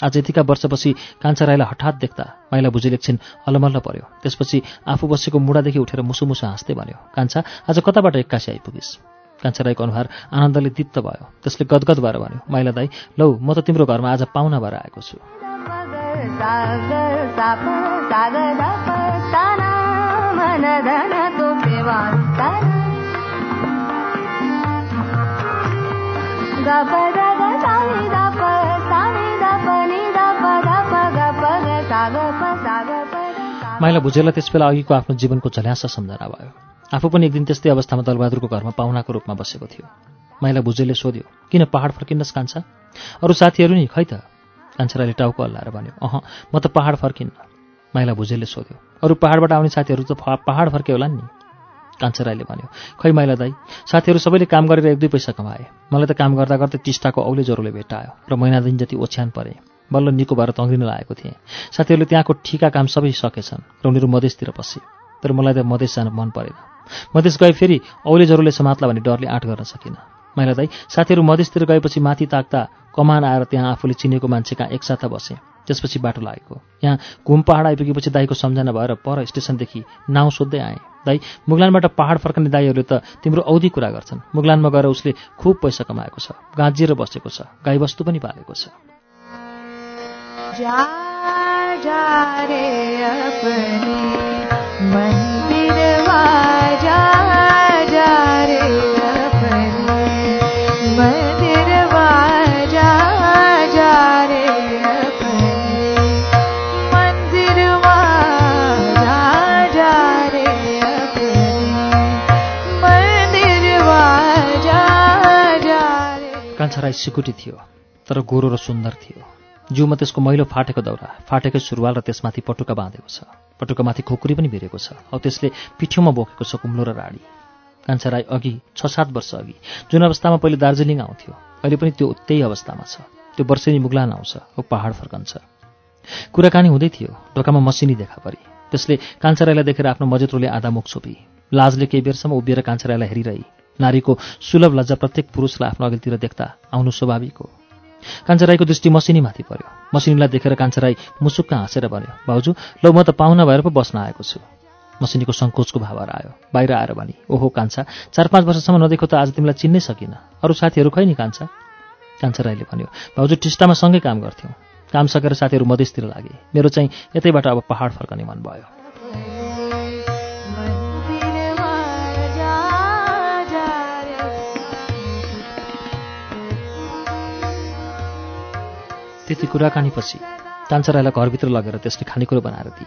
Speaker 1: आज यतिका वर्षपछि कान्छा राईलाई हठात देख्दा माइला भुजेल एकछिन अलमल्ल पर्यो। त्यसपछि आफू बसेको मुढादेखि उठेर मुसु मुसु हाँस्दै भन्यो कान्छा आज कताबाट एक्कासी आइपुगिस्? कान्छा राईको अनुहार आनन्दले दीप्त भयो। त्यसले गदगद भएर भन्यो माइला दाई लौ म त तिम्रो घरमा आज पाहुना भएर आएको छु। माइला भुजेललाई त्यसबेला अघिको आफ्नो जीवनको झल्यासा सम्झना भयो। आफू पनि एक दिन त्यस्तै अवस्थामा दलबहादुरको घरमा पाहुनाको रूपमा बसेको थियो। माइला भुजेलले सोध्यो किन पहाड फर्किनुहोस् कान्छा? अरू साथीहरू नि खै त? कान्छाराले टाउको हल्लाएर भन्यो अह म त पहाड फर्किन्न। माइला भुजेलले सोध्यो अरू पहाडबाट आउने साथीहरू त पहाड फर्के होला नि? कान्छा राईले भन्यो खै माइला दाई साथीहरू सबैले काम गरेर एक दुई पैसा कमाए। मलाई त काम गर्दा गर्दै टिस्टाको औले ज्वरोले भेटायो र महिना दिन जति ओछ्यान परे। बल्ल निको भएर तङ्ग्रिन लागेको थिएँ। साथीहरूले त्यहाँको ठिका काम सबै सकेछन् र उनीहरू मधेसतिर पसे। तर मलाई त मधेस जान मन परेन। मधेस गए फेरि औले ज्वरोले समात्ला भन्ने डरले आँट गर्न सकिनँ। माइला दाई साथीहरू मधेसतिर गएपछि माथि ताक्दा कमान आएर त्यहाँ आफूले चिनेको मान्छे कहाँ एकसाथ बसेँ। त्यसपछि बाटो लागेको। यहाँ घुम पहाड आइपुगेपछि दाईको सम्झना भएर पर स्टेसनदेखि नाउँ सोध्दै आएँ। दाई मुगलानबाट पहाड फर्कने दाईहरूले त तिम्रो औधी कुरा गर्छन्। मुगलानमा गएर उसले खुब पैसा कमाएको छ गाँजिएर बसेको छ गाईबस्तु पनि पालेको छ। जा, जा कान्छा राई सिकुटी थियो तर गोरो र सुन्दर थियो। जिउमा त्यसको मैलो फाटेको दौरा फाटेकै सुरुवाल र त्यसमाथि पटुका बाँधेको छ। पटुकामाथि खुकुरी पनि भिरेको छ। औ त्यसले पिठ्यौमा बोकेको छ कुम्लो र राडी। कान्छा राई अघि छ सात वर्ष अघि जुन अवस्थामा पहिले दार्जिलिङ आउँथ्यो अहिले पनि त्यो त्यही अवस्थामा छ। त्यो वर्षेनी मुगलान आउँछ औ पहाड फर्कन्छ। कुराकानी हुँदै थियो ढोकामा मसिनी देखा परी। त्यसले कान्छा राईलाई देखेर आफ्नो मजेत्रोले आधा मुख छोपी। लाजले केही बेरसम्म उभिएर कान्छा राईलाई हेरिरही। नारीको सुलभ लज्जा प्रत्येक पुरुषलाई आफ्नो अघिल्तिर देख्दा आउनु स्वाभाविक हो। कान्छा राईको दृष्टि मसिनीमाथि पर्यो। मसिनीलाई देखेर कान्छा राई मुसुक्क हाँसेर भन्यो भाउजू लौ म त पाहुना भएर पो बस्न आएको छु। मसिनीको सङ्कोचको भावहरू आयो। बाहिर आएर भने ओहो कान्छा चार पाँच वर्षसम्म नदेखो त आज तिमीलाई चिन्नै सकिनँ। अरू साथीहरू खै नि कान्छा? कान्छा राईले भन्यो भाउजू टिस्टामा सँगै काम गर्थ्यौँ। काम सकेर साथीहरू मधेसतिर लागे। मेरो चाहिँ यतैबाट अब पहाड फर्कने मन भयो। त्यति कुराकानीपछि कान्छराईलाई घरभित्र लगेर त्यसले खानेकुरो बनाएर दिए।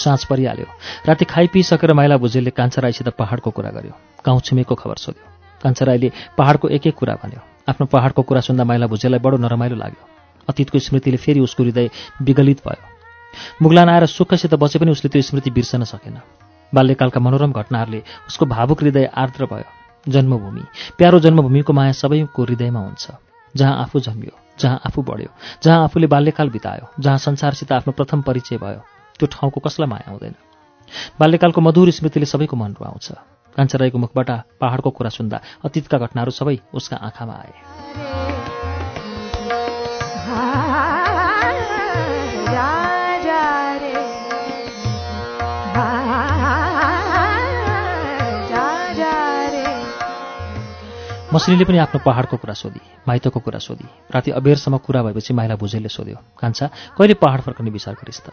Speaker 1: साँझ परिहाल्यो। राति खाइपिसकेर माइला भुजेलले कान्छा राईसित पहाडको कुरा गर्यो। गाउँ छिमेकको खबर सोध्यो। कान्छा राईले पहाडको एक एक कुरा भन्यो। आफ्नो पहाडको कुरा सुन्दा माइला भुजेललाई बडो नरमाइलो लाग्यो। अतीतको स्मृतिले फेरि उसको हृदय विगलित भयो। मुगलान आएर सुखसित बचे पनि उसले त्यो स्मृति बिर्सन सकेन। बाल्यकालका मनोरम घटनाहरूले उसको भावुक हृदय आर्द्र भयो। जन्मभूमि। प्यारो जन्मभूमिको माया सबैको हृदयमा हुन्छ जहाँ आफू जन्मियो। जहाँ आफू बढ्यो जहाँ आफूले बाल्यकाल बितायो जहाँ संसारसित आफ्नो प्रथम परिचय भयो त्यो ठाउँको कसलाई माया आउँदैन बाल्यकालको मधुर स्मृतिले सबैको मन रुवाउँछ। कान्छा राईको मुखबाट पहाडको कुरा सुन्दा अतीतका घटनाहरू सबै उसका आँखामा आए। मसिनीले पनि आफ्नो पहाडको कुरा सोधी माइतको कुरा सोधी। राति अबेरसम्म कुरा भएपछि माइला भुजेलले सोध्यो कान्छा कहिले पहाड फर्कने विचार गरिस् त?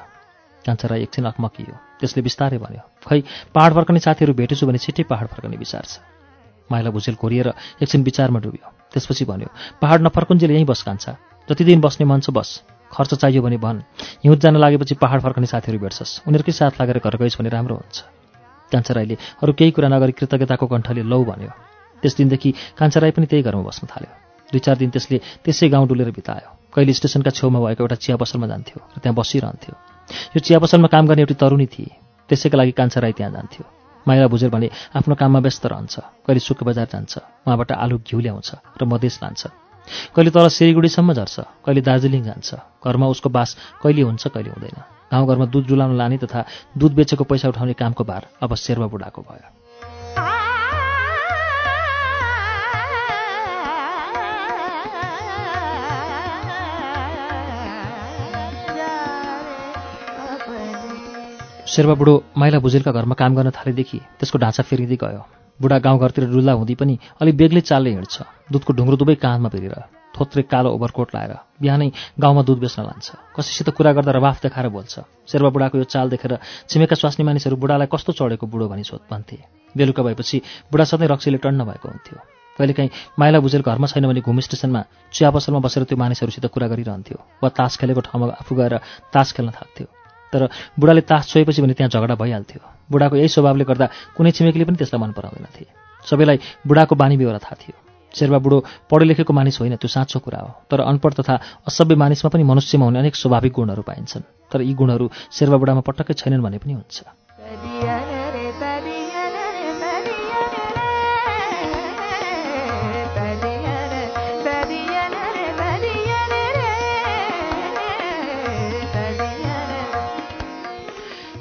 Speaker 1: कान्छा राई एकछिन अकमकियो त्यसले बिस्तारै भन्यो खै पहाड फर्कने साथीहरू भेटेछु भने छिट्टै पहाड फर्कने विचार छ। माइला भुजेल कोरिएर एकछिन विचारमा डुब्यो। त्यसपछि भन्यो पहाड नफर्कुन्जेल यहीँ बस कान्छा। जति दिन बस्ने मन छ बस। खर्च चाहियो भने भन्। हिउँद जान लागेपछि पहाड फर्कने साथीहरू भेट्छस्। उनीहरूकै साथ लागेर घर गइस् भने राम्रो हुन्छ। कान्छा राईले अरू केही कुरा नगरी कृतज्ञताको कण्ठले लौ भन्यो त्यस दिनदेखि कान्छा राई पनि त्यही घरमा बस्न थाल्यो। दुई चार दिन त्यसले त्यसै गाउँ डुलेर बितायो। कहिले स्टेसनका छेउमा भएको एउटा चिया पसलमा जान्थ्यो र त्यहाँ बसिरहन्थ्यो। यो चिया पसलमा काम गर्ने एउटी तरुणी थिए। त्यसैका लागि कान्छा राई त्यहाँ जान्थ्यो। माइला भुजेल भने आफ्नो काममा व्यस्त रहन्छ। कहिले सुक्ख बजार जान्छ। उहाँबाट आलु घिउ ल्याउँछ र मधेस लान्छ। कहिले तल सिलिगुडीसम्म झर्छ। कहिले दार्जिलिङ जान्छ। घरमा उसको बास कहिले हुन्छ कहिले हुँदैन। गाउँघरमा दुध जुलाउन लाने तथा दुध बेचेको पैसा उठाउने कामको भार अब शेर्वा बुढाको भयो। शेर्वा बुढो माइला भुजेलका घरमा काम गर्न थालेदेखि त्यसको ढाँचा फेरिँदै गयो। बुढा गाउँघरतिर डुल्दा हुँदी पनि अलि बेग्लै चालले हिँड्छ। दुधको ढुङ्ग्रो दुवै काँधमा फेरेर थोत्रे कालो ओभरकोट लाएर बिहानै गाउँमा दुध बेच्न लान्छ। कसैसित कुरा गर्दा रवाफ देखाएर बोल्छ शेर्वा बुढाको यो चाल देखेर छिमेका स्वास्नी मानिसहरू बुढालाई कस्तो चढेको बुढो भनी सोध भन्थे। बेलुका भएपछि बुढा सधैँ रक्सीले टन्न भएको हुन्थ्यो। कहिलेकाहीँ माइला बुझेल घरमा छैन भने घुम स्टेसनमा चिया पसलमा बसेर त्यो मानिसहरूसित कुरा गरिरहन्थ्यो वा तास खेलेको ठाउँमा आफू गएर तास खेल्न थाल्थ्यो। तर बुढाले तास छोएपछि भने त्यहाँ झगडा भइहाल्थ्यो। बुढाको यही स्वभावले गर्दा कुनै छिमेकीले पनि त्यसलाई मन पराउँदैनथे सबैलाई बुढाको बानी बेहोरा थाहा थियो। शेर्वा बुढो पढे लेखेको मानिस होइन त्यो साँचो कुरा हो। तर अनपढ तथा असभ्य मानिसमा पनि मनुष्यमा हुने अनेक स्वाभाविक गुणहरू पाइन्छन्। तर यी गुणहरू शेर्वा बुढामा पटक्कै छैनन् भने पनि हुन्छ।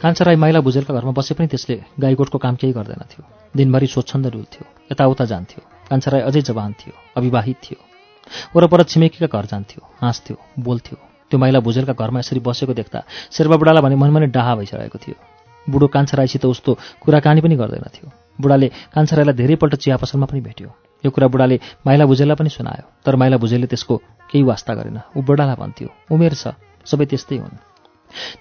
Speaker 1: कान्छा राई माइला भुजेलका घरमा बसे पनि त्यसले गाईगोठको काम केही गर्दैनथ्यो दिनभरि स्वच्छन्द डुल्थ्यो यताउता जान्थ्यो। कान्छा राई अझै जवान थियो अविवाहित थियो। वरपर छिमेकीका घर जान्थ्यो हाँस्थ्यो बोल्थ्यो। त्यो माइला भुजेलका घरमा यसरी बसेको देख्दा शेर्पा बुढालाई भने मनमा नै डाहा भइसकेको थियो। बुढो कान्छा राईसित उस्तो कुराकानी पनि गर्दैनथ्यो बुढाले कान्छा राईलाई धेरैपल्ट चिया पसलमा पनि भेट्यो। यो कुरा बुढाले माइला भुजेललाई पनि सुनायो। तर माइला भुजेलले त्यसको केही वास्ता गरेन। ऊ बुढालाई भन्थ्यो उमेर छ सबै त्यस्तै हुन्।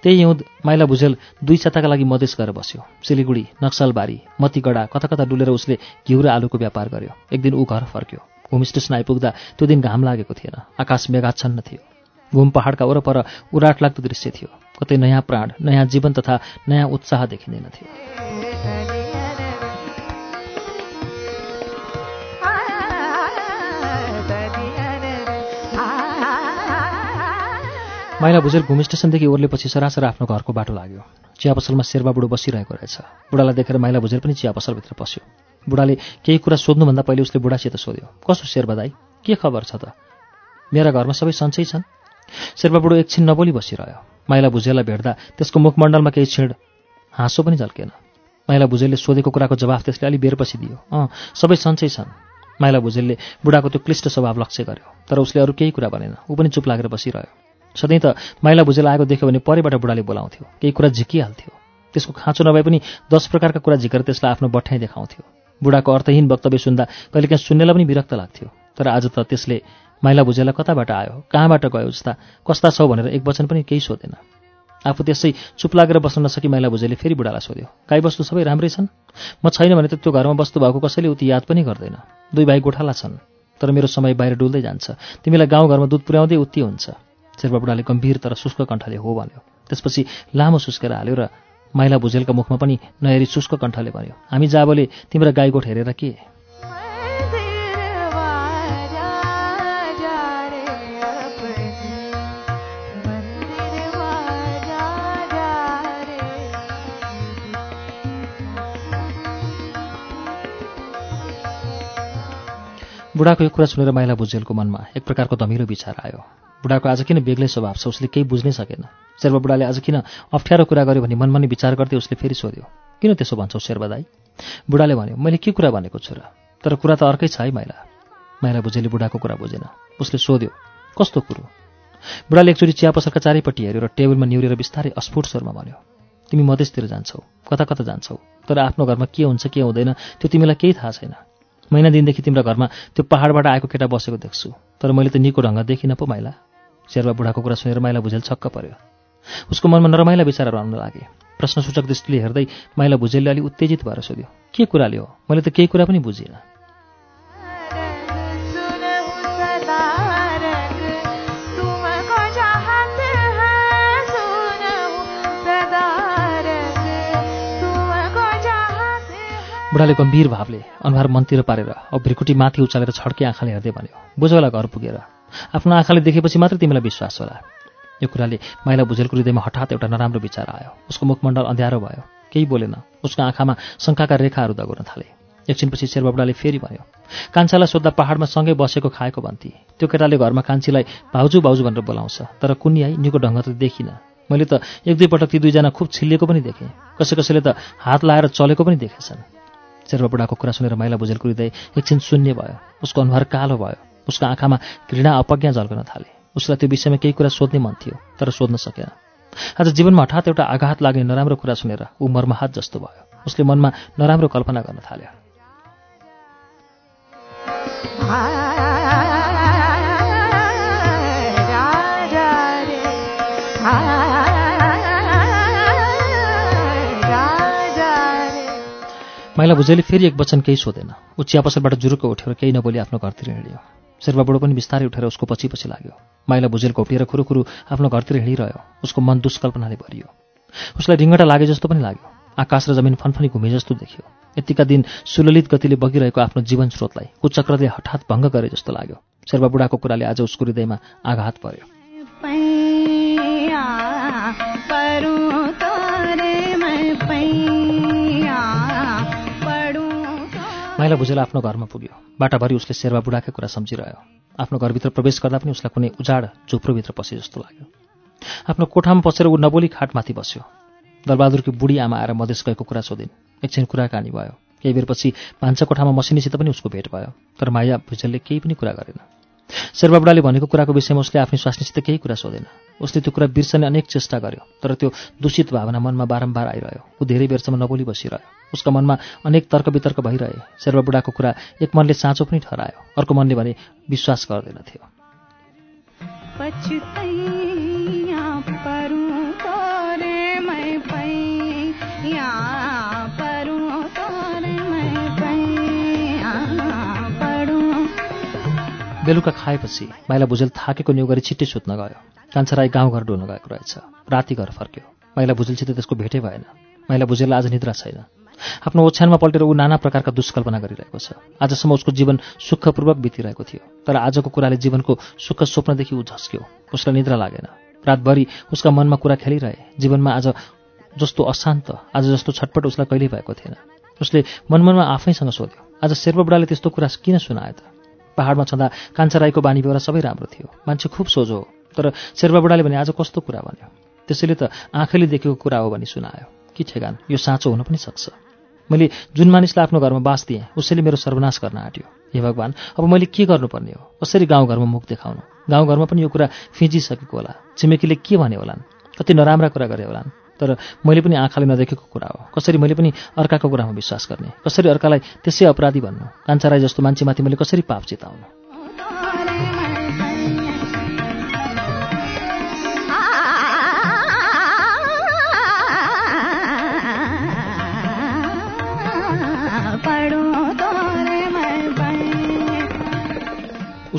Speaker 1: त्यही हिउँद माइला भुजेल दुई छताका लागि मधेस गएर बस्यो। सिलिगुडी नक्सलबारी मतीगढा कता कता डुलेर उसले घिउ र आलुको व्यापार गर्यो। एक दिन ऊ घर फर्क्यो। घुम स्टेसन आइपुग्दा त्यो दिन घाम लागेको थिएन। आकाश मेघाच्छन्न थियो। घुम पहाडका वरपर उराट लाग्दो दृश्य थियो। कतै नयाँ प्राण नयाँ जीवन तथा नयाँ उत्साह देखिँदैन थियो। माइला भुजेल घुम स्टेसनदेखि ओर्लेपछि सरासर आफ्नो घरको बाटो लाग्यो। चिया पसलमा शेर्बा बुढो बसिरहेको रहेछ। बुढालाई देखेर माइला भुजेल पनि चिया पसलभित्र पस्यो। बुढाले केही कुरा सोध्नुभन्दा पहिले उसले बुढासित सोध्यो कसो शेर्बा दाई के खबर छ त? मेरा घरमा सबै सन्चै छन्? शेर्बा बुढो एकछिन नबोली बसिरह्यो। माइला भुजेललाई भेट्दा त्यसको मुखमण्डलमा केही छिड हाँसो पनि झल्केन। माइला भुजेलले सोधेको कुराको जवाफ त्यसले अलि बेरपछि दियो। अँ सबै सन्चै छन्। माइला भुजेलले बुढाको त्यो क्लिष्ट स्वभाव लक्ष्य गर्यो तर उसले अरू केही कुरा भनेन। ऊ पनि चुप लागेर बसिरह्यो। सधैँ त माइला भुजेल आएको देख्यो भने परेबाट बुढाले बोलाउँथ्यो। केही कुरा झिकिहाल्थ्यो। त्यसको खाँचो नभए पनि दस प्रकारका कुरा झिकेर त्यसलाई आफ्नो बठाइ देखाउँथ्यो। बुढाको अर्थहीन वक्तव्य सुन्दा कहिलेकाहीँ सुन्नेलाई पनि विरक्त लाग्थ्यो। तर आज त त्यसले माइला भुजेललाई कताबाट आयो? कहाँबाट गयो जस्ता कस्ता छौ भनेर एक वचन पनि केही सोधेन। आफू त्यसै चुप लागेर बस्न नसकी माइला भुजेले फेरि बुढालाई सोध्यो गाईबस्तु सबै राम्रै छन्? म छैन भने त त्यो घरमा बस्तु भएको कसैले उति याद पनि गर्दैन। दुई भाइ गोठाला छन् तर मेरो समय बाहिर डुल्दै जान्छ। तिमीलाई गाउँघरमा दुध पुर्याउँदै उति हुन्छ। शेर्पा बुढाले गम्भीर तर शुष्क कण्ठले हो भन्यो। त्यसपछि लामो सुस्केर हाल्यो र माइला भुजेलका मुखमा पनि नहेरी शुष्क कण्ठले भन्यो हामी जाबोले तिम्रो गाईगोठ हेरेर के? बुढाको यो कुरा सुनेर माइला भुजेलको मनमा एक प्रकारको धमिलो विचार आयो। बुढाको आज किन बेग्लै स्वभाव छ उसले केही बुझ्नै सकेन। शेर्बा बुढाले आज किन अप्ठ्यारो कुरा गर्यो भने मनमा नै विचार गर्दै उसले फेरि सोध्यो किन त्यसो भन्छौ शेर्बा दाई? बुढाले भन्यो मैले के कुरा भनेको छु र? तर कुरा त अर्कै छ है माइला। माइला भुजेले बुढाको कुरा बुझेन। उसले सोध्यो कस्तो कुरो? बुढाले एकचोटि चिया पसलका चारैपट्टि हेऱ्यो र टेबलमा निहुरेर बिस्तारै अस्फुट स्वरमा भन्यो तिमी मधेसतिर जान्छौ कता कता जान्छौ? तर आफ्नो घरमा के हुन्छ के हुँदैन त्यो तिमीलाई केही थाहा छैन। महिना दिनदेखि तिम्रो घरमा त्यो पहाडबाट आएको केटा बसेको देख्छु तर मैले त निको ढङ्ग देखिनँ पो माइला। शेर्वा बुढाको कुरा सुनेर माइला भुजेल छक्क पर्यो। उसको मनमा नरमाइला विचारहरू आउन लागे। प्रश्नसूचक दृष्टिले हेर्दै माइला भुजेलले अलिक उत्तेजित भएर सोध्यो के कुराले हो मैले त केही कुरा पनि बुझिनँ। बुढाले गम्भीर भावले अनुहार मन्तिर पारेर अब भ्रिकुटी माथि उचालेर छड्के आँखाले हेर्दै भन्यो बुझ होला घर पुगेर। आफ्नो आँखाले देखेपछि मात्रै तिमीलाई विश्वास होला। यो कुराले माइला भुजेलको हृदयमा हठात एउटा नराम्रो विचार आयो। उसको मुखमण्डल अँध्यारो भयो। केही बोलेन। उसको आँखामा शङ्काका रेखाहरू दगाउन थाले। एकछिनपछि शेरबाबुडाले फेरि भन्यो कान्छालाई सोद्धा पहाडमा सँगै बसेको खाएको भन्थे त्यो केटाले घरमा कान्छीलाई भाउजू भाउजू भनेर बोलाउँछ। तर कुनी आई निको ढङ्ग त देखिनँ। मैले त एक दुईपटक ती दुईजना खुब छिल्लिएको पनि देखेँ। कसै कसैले त हात लाएर चलेको पनि देखेछन्। शेरबाबुडाको कुरा सुनेर माइला भुजेलको हृदय एकछिन शून्य भयो। उसको अनुहार कालो भयो। उसको आँखामा घृणा अपज्ञा झल्कन थाले। उसलाई त्यो विषयमा केही कुरा सोध्ने मन थियो तर सोध्न सकेन। आज जीवनमा हठात एउटा आघात लाग्ने नराम्रो कुरा सुनेर ऊ मर्महात जस्तो भयो। उसले मनमा नराम्रो कल्पना गर्न थाल्यो। माइला भुजेले फेरि एक वचन केही सोधेन। ऊ चिया पसलबाट जुरुक्क उठेर केही नबोली आफ्नो घरतिर हिँड्यो। शेर्पा पनि बिस्तारै उठेर उसको पछि पछि लाग्यो। माइला भुजेल घोपिएर खुरुखुरु आफ्नो घरतिर हिँडिरह्यो। उसको मन दुष्कल्पनाले भरियो। उसलाई रिङ्गटा लागे जस्तो पनि लाग्यो। आकाश र जमिन फनफनी घुमे जस्तो देखियो। यतिका दिन सुललित गतिले बगिरहेको आफ्नो जीवन स्रोतलाई कुचक्रले हठात भङ्ग गरे जस्तो लाग्यो। शेर्पा बुढाको कुराले आज उसको हृदयमा आघात पर्यो। माइला भुजेल आफ्नो घरमा पुग्यो। बाटाभरि उसले शेर्वा बुढाकै कुरा सम्झिरह्यो। आफ्नो घरभित्र प्रवेश गर्दा पनि उसलाई कुनै उजाड झुप्रोभित्र पसे जस्तो लाग्यो। आफ्नो कोठामा पसेर ऊ नबोली खाटमाथि बस्यो। दलबहादुरकी बुढी आमा आएर मधेस गएको कुरा सोधिन्। एकछिन कुराकानी भयो। केही बेरपछि भान्सा कोठामा मसिनीसित पनि उसको भेट भयो। तर माया भुजेलले केही पनि कुरा गरेन। शेर्बाबुडाले भनेको कुराको विषयमा उसले आफ्नो स्वास्नीसित केही कुरा सोधेन। उसले त्यो कुरा बिर्सने अनेक चेष्टा गर्यो तर त्यो दूषित भावना मनमा बारम्बार आइरह्यो। ऊ धेरै बेरसम्म नबोली बसिरह्यो। उसका मनमा अनेक तर्क वितर्क भइरहे। शेर्बाबुडाको कुरा एक मनले साँचो पनि ठहरायो। अर्को मनले भने विश्वास गर्दैनथ्यो। बेलुका खाएपछि माइला भुजेल थाकेको न्यु गरी छिट्टै सुत्न गयो। कान्छा राई गाउँघर डुल्न गएको रहेछ। राति घर फर्क्यो। माइला भुजेलसित त्यसको भेटै भएन। माइला भुजेललाई आज निद्रा छैन। आफ्नो ओछ्यानमा पल्टेर ऊ नाना प्रकारका दुष्कल्पना गरिरहेको छ। आजसम्म उसको जीवन सुखपूर्वक बितिरहेको थियो। तर आजको कुराले जीवनको सुख स्वप्नदेखि ऊ झस्क्यो। उसलाई निद्रा लागेन। रातभरि उसका मनमा कुरा खेलिरहे। जीवनमा आज जस्तो अशान्त आज जस्तो छटपट उसलाई कहिल्यै भएको थिएन। उसले मनमनमा आफैसँग सोध्यो। आज शेर्पा बुढाले त्यस्तो कुरा किन सुनायो त? पहाडमा छँदा कान्छा राईको बानी बेहोरा सबै राम्रो थियो। मान्छे खुब सोझो हो। तर शेर्पा बुढाले भने आज कस्तो कुरा भन्यो? त्यसैले त आँखाले देखेको कुरा हो भनी सुनायो। कि ठेगान? यो साँचो हुन पनि सक्छ। मैले जुन मानिसलाई आफ्नो घरमा बास दिएँ उसैले मेरो सर्वनाश गर्न आँट्यो। हे भगवान् अब मैले के गर्नुपर्ने हो? कसरी गाउँघरमा मुख देखाउनु? गाउँघरमा पनि यो कुरा फिजिसकेको होला। छिमेकीले के भने होलान्? कति नराम्रा कुरा गरे होलान्? तर मैले पनि आँखाले नदेखेको कुरा हो। कसरी मैले पनि अर्काको कुरामा विश्वास गर्ने? कसरी अर्कालाई त्यसै अपराधी भन्नु कान्छा राई जस्तो मान्छेमाथि मैले कसरी पाप चिताउनु?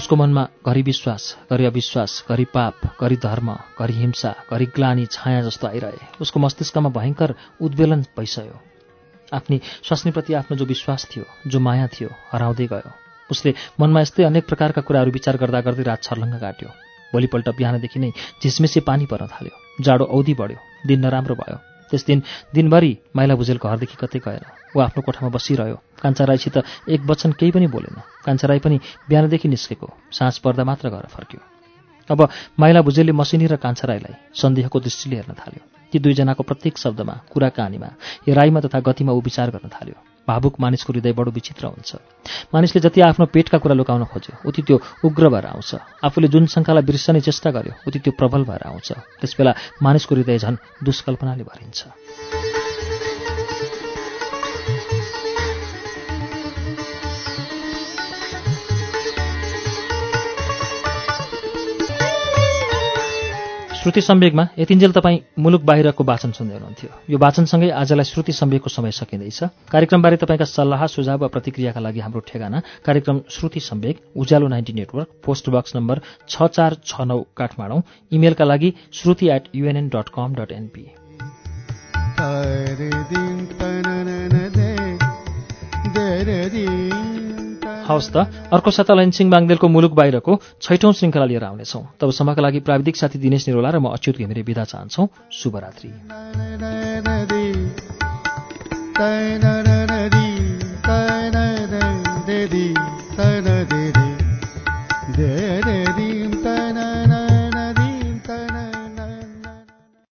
Speaker 1: उसको मनमा घरि विश्वास घरि अविश्वास घरि पाप घरि धर्म घरि हिंसा घरि ग्लानी छाया जस्तो आइरहे। उसको मस्तिष्कमा भयङ्कर उद्वेलन भइसक्यो। आफ्नी स्वास्नीप्रति आफ्नो जो विश्वास थियो जो माया थियो हराउँदै गयो। उसले मनमा यस्तै अनेक प्रकारका कुराहरू विचार गर्दा गर्दै रात छर्लङ्ग काट्यो। भोलिपल्ट बिहानदेखि नै झिसमिसे पानी पर्न थाल्यो। जाडो औधी बढ्यो। दिन नराम्रो भयो। त्यस दिन दिनभरि माइला भुजेल घरदेखि कतै गएन। ऊ आफ्नो कोठामा बसिरह्यो। कान्छा राईसित एक वचन केही पनि बोलेन। कान्छा राई पनि बिहानदेखि निस्केको। साँझ पर्दा मात्र घर फर्क्यो। अब माइला भुजेलले मसिनी र कान्छा राईलाई सन्देहको दृष्टिले हेर्न थाल्यो। ती दुईजनाको प्रत्येक शब्दमा कुरा कहानीमा राईमा तथा गतिमा ऊ विचार गर्न थाल्यो। भावुक मानिसको हृदय बडो विचित्र हुन्छ। मानिसले जति आफ्नो पेटका कुरा लुकाउन खोज्यो उति त्यो उग्र भएर आउँछ। आफूले जुन शङ्कालाई बिर्सने चेष्टा गर्यो उति त्यो प्रबल भएर आउँछ। त्यसबेला मानिसको हृदय झन् दुष्कल्पनाले भरिन्छ। श्रुति सम्वेकमा यतिन्जेल तपाईँ मुलुक बाहिरको वाचन सुन्दै हुनुहुन्थ्यो। यो वाचनसँगै आजलाई श्रुति सम्वेकको समय सकिँदैछ। कार्यक्रमबारे तपाईँका सल्लाह सुझाव वा प्रतिक्रियाका लागि हाम्रो ठेगाना कार्यक्रम Shruti Sambeg Ujyaalo ninety network post box number छ चार छ नौ काठमाडौँ। इमेलका लागि Shruti at UNN dot com dot NP हवस् त अर्को साता लैनसिंह बाङ्देलको मुलुक बाहिरको छैठौं श्रृङ्खला लिएर आउनेछौँ तबसम्मका लागि प्राविधिक साथी दिनेश निरोला र म अच्युत घिमिरे विदा चाहन्छौ शुभरात्री